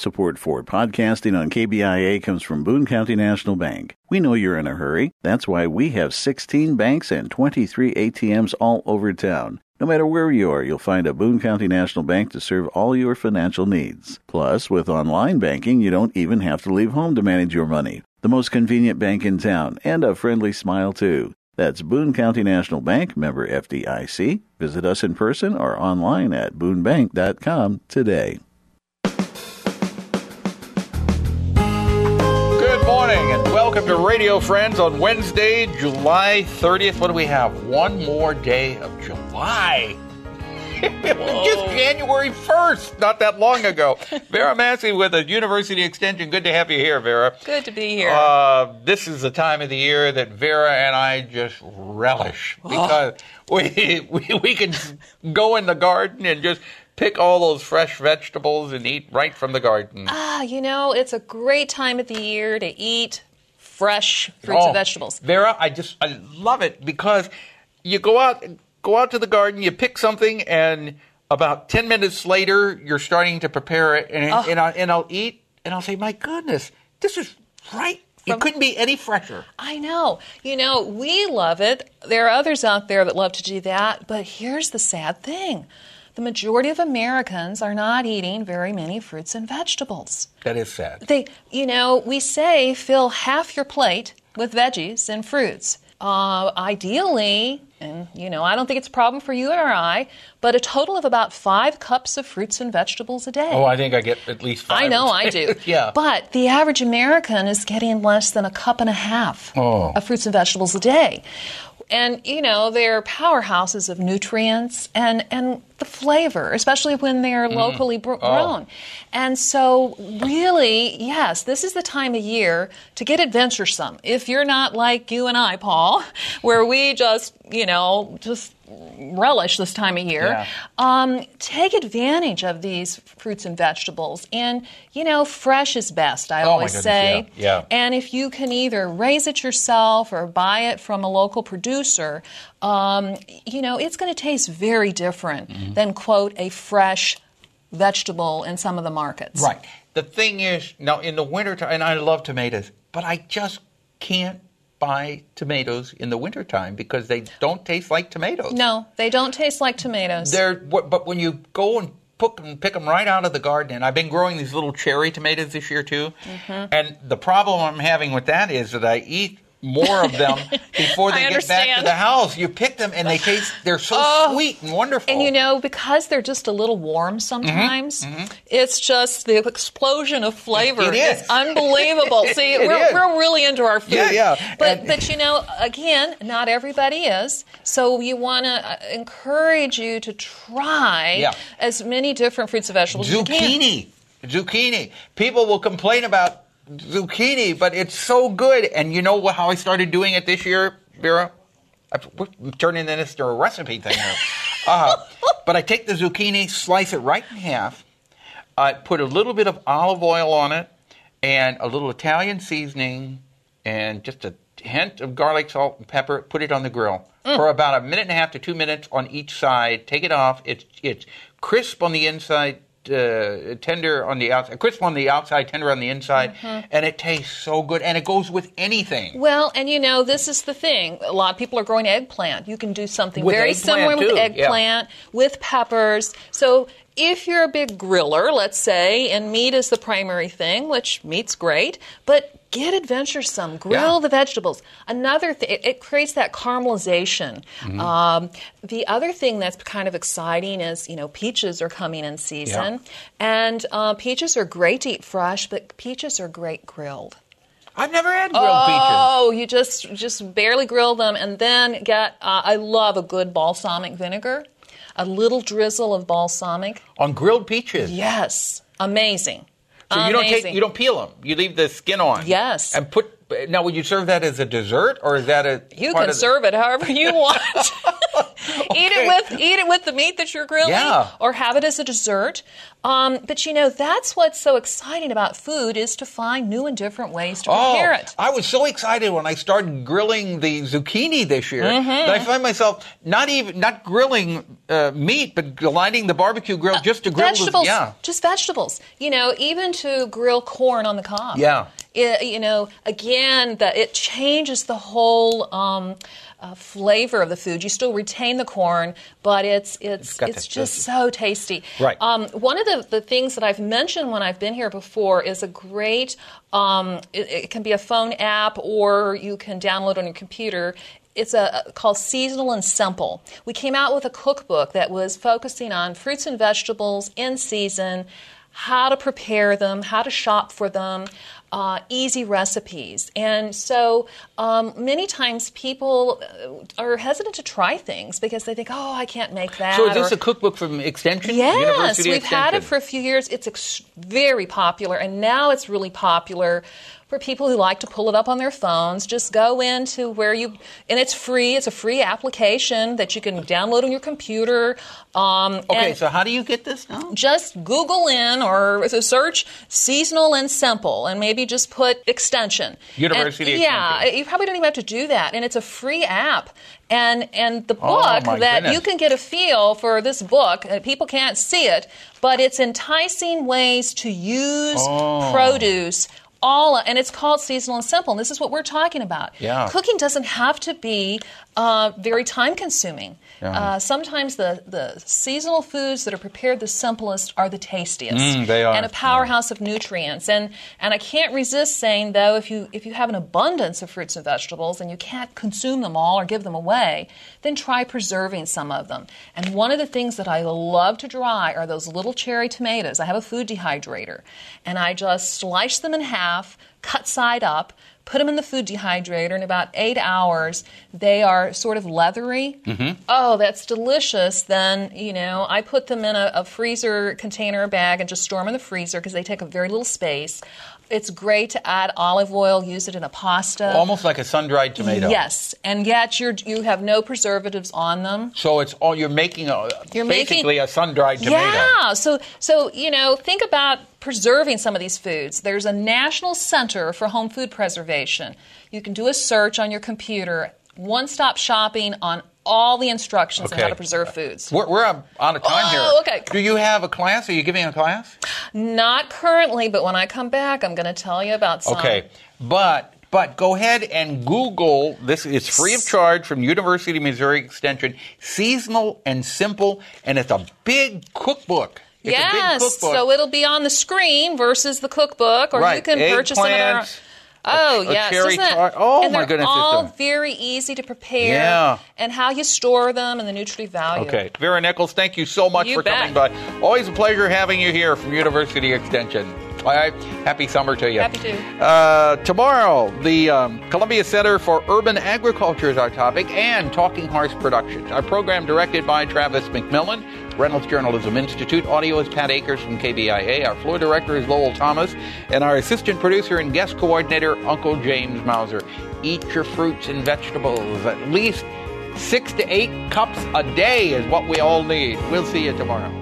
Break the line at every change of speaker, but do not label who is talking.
Support for podcasting on KBIA comes from Boone County National Bank. We know you're in a hurry. That's why we have 16 banks and 23 ATMs all over town. No matter where you are, you'll find a Boone County National Bank to serve all your financial needs. Plus, with online banking, you don't even have to leave home to manage your money. The most convenient bank in town and a friendly smile, too. That's Boone County National Bank, member FDIC. Visit us in person or online at boonebank.com today.
Welcome to Radio Friends on Wednesday, July 30th. What do we have? One more day of July. just January 1st, not that long ago. Vera Massey with a University Extension. Good to have you here, Vera.
Good to be here.
Uh, this is the time of the year that Vera and I just relish because we, we, we can go in the garden and just pick all those fresh vegetables and eat right from the garden.
ah, you know, it's a great time of the year to eat fresh fruits
Oh,
and vegetables.
Vera, I just I love it because you go out go out to the garden, you pick something, and about ten minutes later, you're starting to prepare it, and
Oh.
and, I, and I'll eat, and I'll say, "My goodness, this is right. It couldn't be any fresher."
I know. You know, we love it. There are others out there that love to do that, but here's the sad thing. The majority of Americans are not eating very many fruits and vegetables.
That is sad.
They, you know, we say fill half your plate with veggies and fruits. Uh, ideally, and you know, I don't think it's a problem for you or I, but a total of about five cups of fruits and vegetables a day.
Oh, I think I get at least five.
I know I do.
yeah.
But the average American is getting less than a cup and a half
Oh.
of fruits and vegetables a day. And you know, they're powerhouses of nutrients and and the flavor, especially when they're
Mm-hmm.
locally
Oh.
grown. And so really, yes, this is the time of year to get adventuresome. If you're not like you and I, Paul, where we just, you know, just relish this time of year.
Yeah.
Um, take advantage of these fruits and vegetables. And, you know, fresh is best, I
Oh,
always
goodness,
say.
yeah, yeah.
And if you can either raise it yourself or buy it from a local producer, um, you know, it's going to taste very different
Mm-hmm.
than, quote, a fresh vegetable in some of the markets.
Right. The thing is, now in the wintertime, and I love tomatoes, but I just can't buy tomatoes in the wintertime because they don't taste like tomatoes.
No, they don't taste like tomatoes.
They're, but when you go and pick them, pick them right out of the garden, and I've been growing these little cherry tomatoes this year too,
Mm-hmm.
and the problem I'm having with that is that I eat more of them before they get back to the house. You pick them and they taste, they're so
Oh.
sweet and wonderful.
And you know, because they're just a little warm sometimes, it's just the explosion of flavor
Mm-hmm. It is.
unbelievable. See,
It
we're,
is.
we're really into our food.
Yeah, yeah.
But
And-
but you know, again, not everybody is. So you want to encourage you to try
Yeah.
as many different fruits and vegetables as you can.
zucchini zucchini people will complain about zucchini but it's so good. And you know how i started doing it this year vera? We're turning this into a recipe thing here. uh, but i take the zucchini slice it right in half i put a little bit of olive oil on it and a little italian seasoning and just a hint of garlic salt and pepper put it on the grill for about a minute and a half to two minutes on each side. Take it off. It's it's crisp on the inside uh, tender on the outside crisp on the outside tender on the inside and it tastes so good and it goes with anything
Well, and you know, this is the thing. A lot of people are growing eggplant. You can do something
With
very similar with
too, yeah.
eggplant, with peppers. So if you're a big griller, let's say, and meat is the primary thing, which meat's great, but get adventuresome. Grill
Yeah.
the vegetables. Another thing, it, it creates that caramelization.
Mm-hmm.
Um, the other thing that's kind of exciting is, you know, peaches are coming in season.
Yeah.
And uh, peaches are great to eat fresh, but peaches are great grilled.
i've never had grilled peaches
Oh, you just just barely grill them, and then get. Uh, I love a good balsamic vinegar, a little drizzle of balsamic.
on grilled peaches
Yes, amazing.
So you don't take you don't peel them. You leave the skin on.
Yes.
And put Now, would you serve that as a dessert, or is that a
You can
of the-
serve it however you want. Eat it with eat it with the meat that you're grilling,
Yeah.
or have it as a dessert. Um, but you know that's what's so exciting about food is to find new and different ways to prepare it.
Oh, I was so excited when I started grilling the zucchini this year
Mm-hmm.
that I find myself not even not grilling uh, meat, but lighting the barbecue grill just to grill
vegetables,
the yeah.
just vegetables. You know, even to grill corn on the cob.
Yeah.
It, you know, again, that it changes the whole um, uh, flavor of the food. You still retain the corn, but it's it's it's,
that-
just so tasty.
Right.
Um, one of the, the things that I've mentioned when I've been here before is a great. Um, it, it can be a phone app, or you can download on your computer. It's a called Seasonal and Simple. We came out with a cookbook that was focusing on fruits and vegetables in season, how to prepare them, how to shop for them, uh, easy recipes. And so um, many times people uh, are hesitant to try things because they think, oh, I can't make that.
So is this
or-
a cookbook from Extension?
Yes, we've had it for a few years. It's ex- very popular, and now it's really popular for people who like to pull it up on their phones. Just go into where you, and it's free. It's a free application that you can download on your computer. Um,
Okay, so how do you get this now?
just Google in or search seasonal and simple, and maybe just put extension.
University
And- Yeah,
Extension.
you probably don't even have to do that, and it's a free app. And and the
Oh,
book
my
that
goodness.
you can get a feel for this book. uh, People can't see it, but it's enticing ways to use
Oh.
produce. All and it's called seasonal and simple. And this is what we're talking about.
Yeah.
Cooking doesn't have to be uh, very time consuming. Uh, sometimes the, the seasonal foods that are prepared the simplest are the tastiest.
Mm, they are.
And a powerhouse of nutrients. And and I can't resist saying though, if you if you have an abundance of fruits and vegetables and you can't consume them all or give them away, then try preserving some of them. And one of the things that I love to dry are those little cherry tomatoes. I have a food dehydrator, and I just slice them in half, cut side up. Put them in the food dehydrator in about eight hours. They are sort of leathery. Mm-hmm. Oh, that's delicious. Then, you know, I put them in a, a freezer container bag and just store them in the freezer because they take up very little space. It's great to add olive oil, use it in a pasta.
Almost like a sun-dried tomato.
Yes, and yet you're, you have no preservatives on them.
So it's all you're making a
You're making-
basically a sun-dried tomato.
Yeah. So so you know, think about preserving some of these foods. There's a National Center for Home Food Preservation. You can do a search on your computer, one-stop shopping on all the instructions on how to preserve foods.
We're, we're out of time
Oh,
here.
okay.
Do you have a class? Are you giving a class?
Not currently, but when I come back, I'm going to tell you about some.
Okay, but but go ahead and Google this. It's free of charge from University of Missouri Extension. Seasonal and simple, and it's a big cookbook. It's a big
yes,
cookbook.
so it'll be on the screen versus the cookbook, or you
Right,
can purchase our.
eggplants,
Oh
a- a
yes, isn't
tart. Oh,
and
my
they're
goodness,
all
a-
very easy to prepare.
Yeah.
and how you store them and the nutrient value.
Okay, Vera Nichols, thank you so much
You
for
bet.
coming by. Always a pleasure having you here from University Extension. All right, happy summer to you.
Happy to.
Uh, tomorrow, the um, Columbia Center for Urban Agriculture is our topic, and Talking Horse Productions. Our program directed by Travis McMillan. Reynolds Journalism Institute. Audio is Pat Akers from KBIA. Our floor director is Lowell Thomas, and our assistant producer and guest coordinator, Uncle James Mauser. Eat your fruits and vegetables. At least six to eight cups a day is what we all need. We'll see you tomorrow.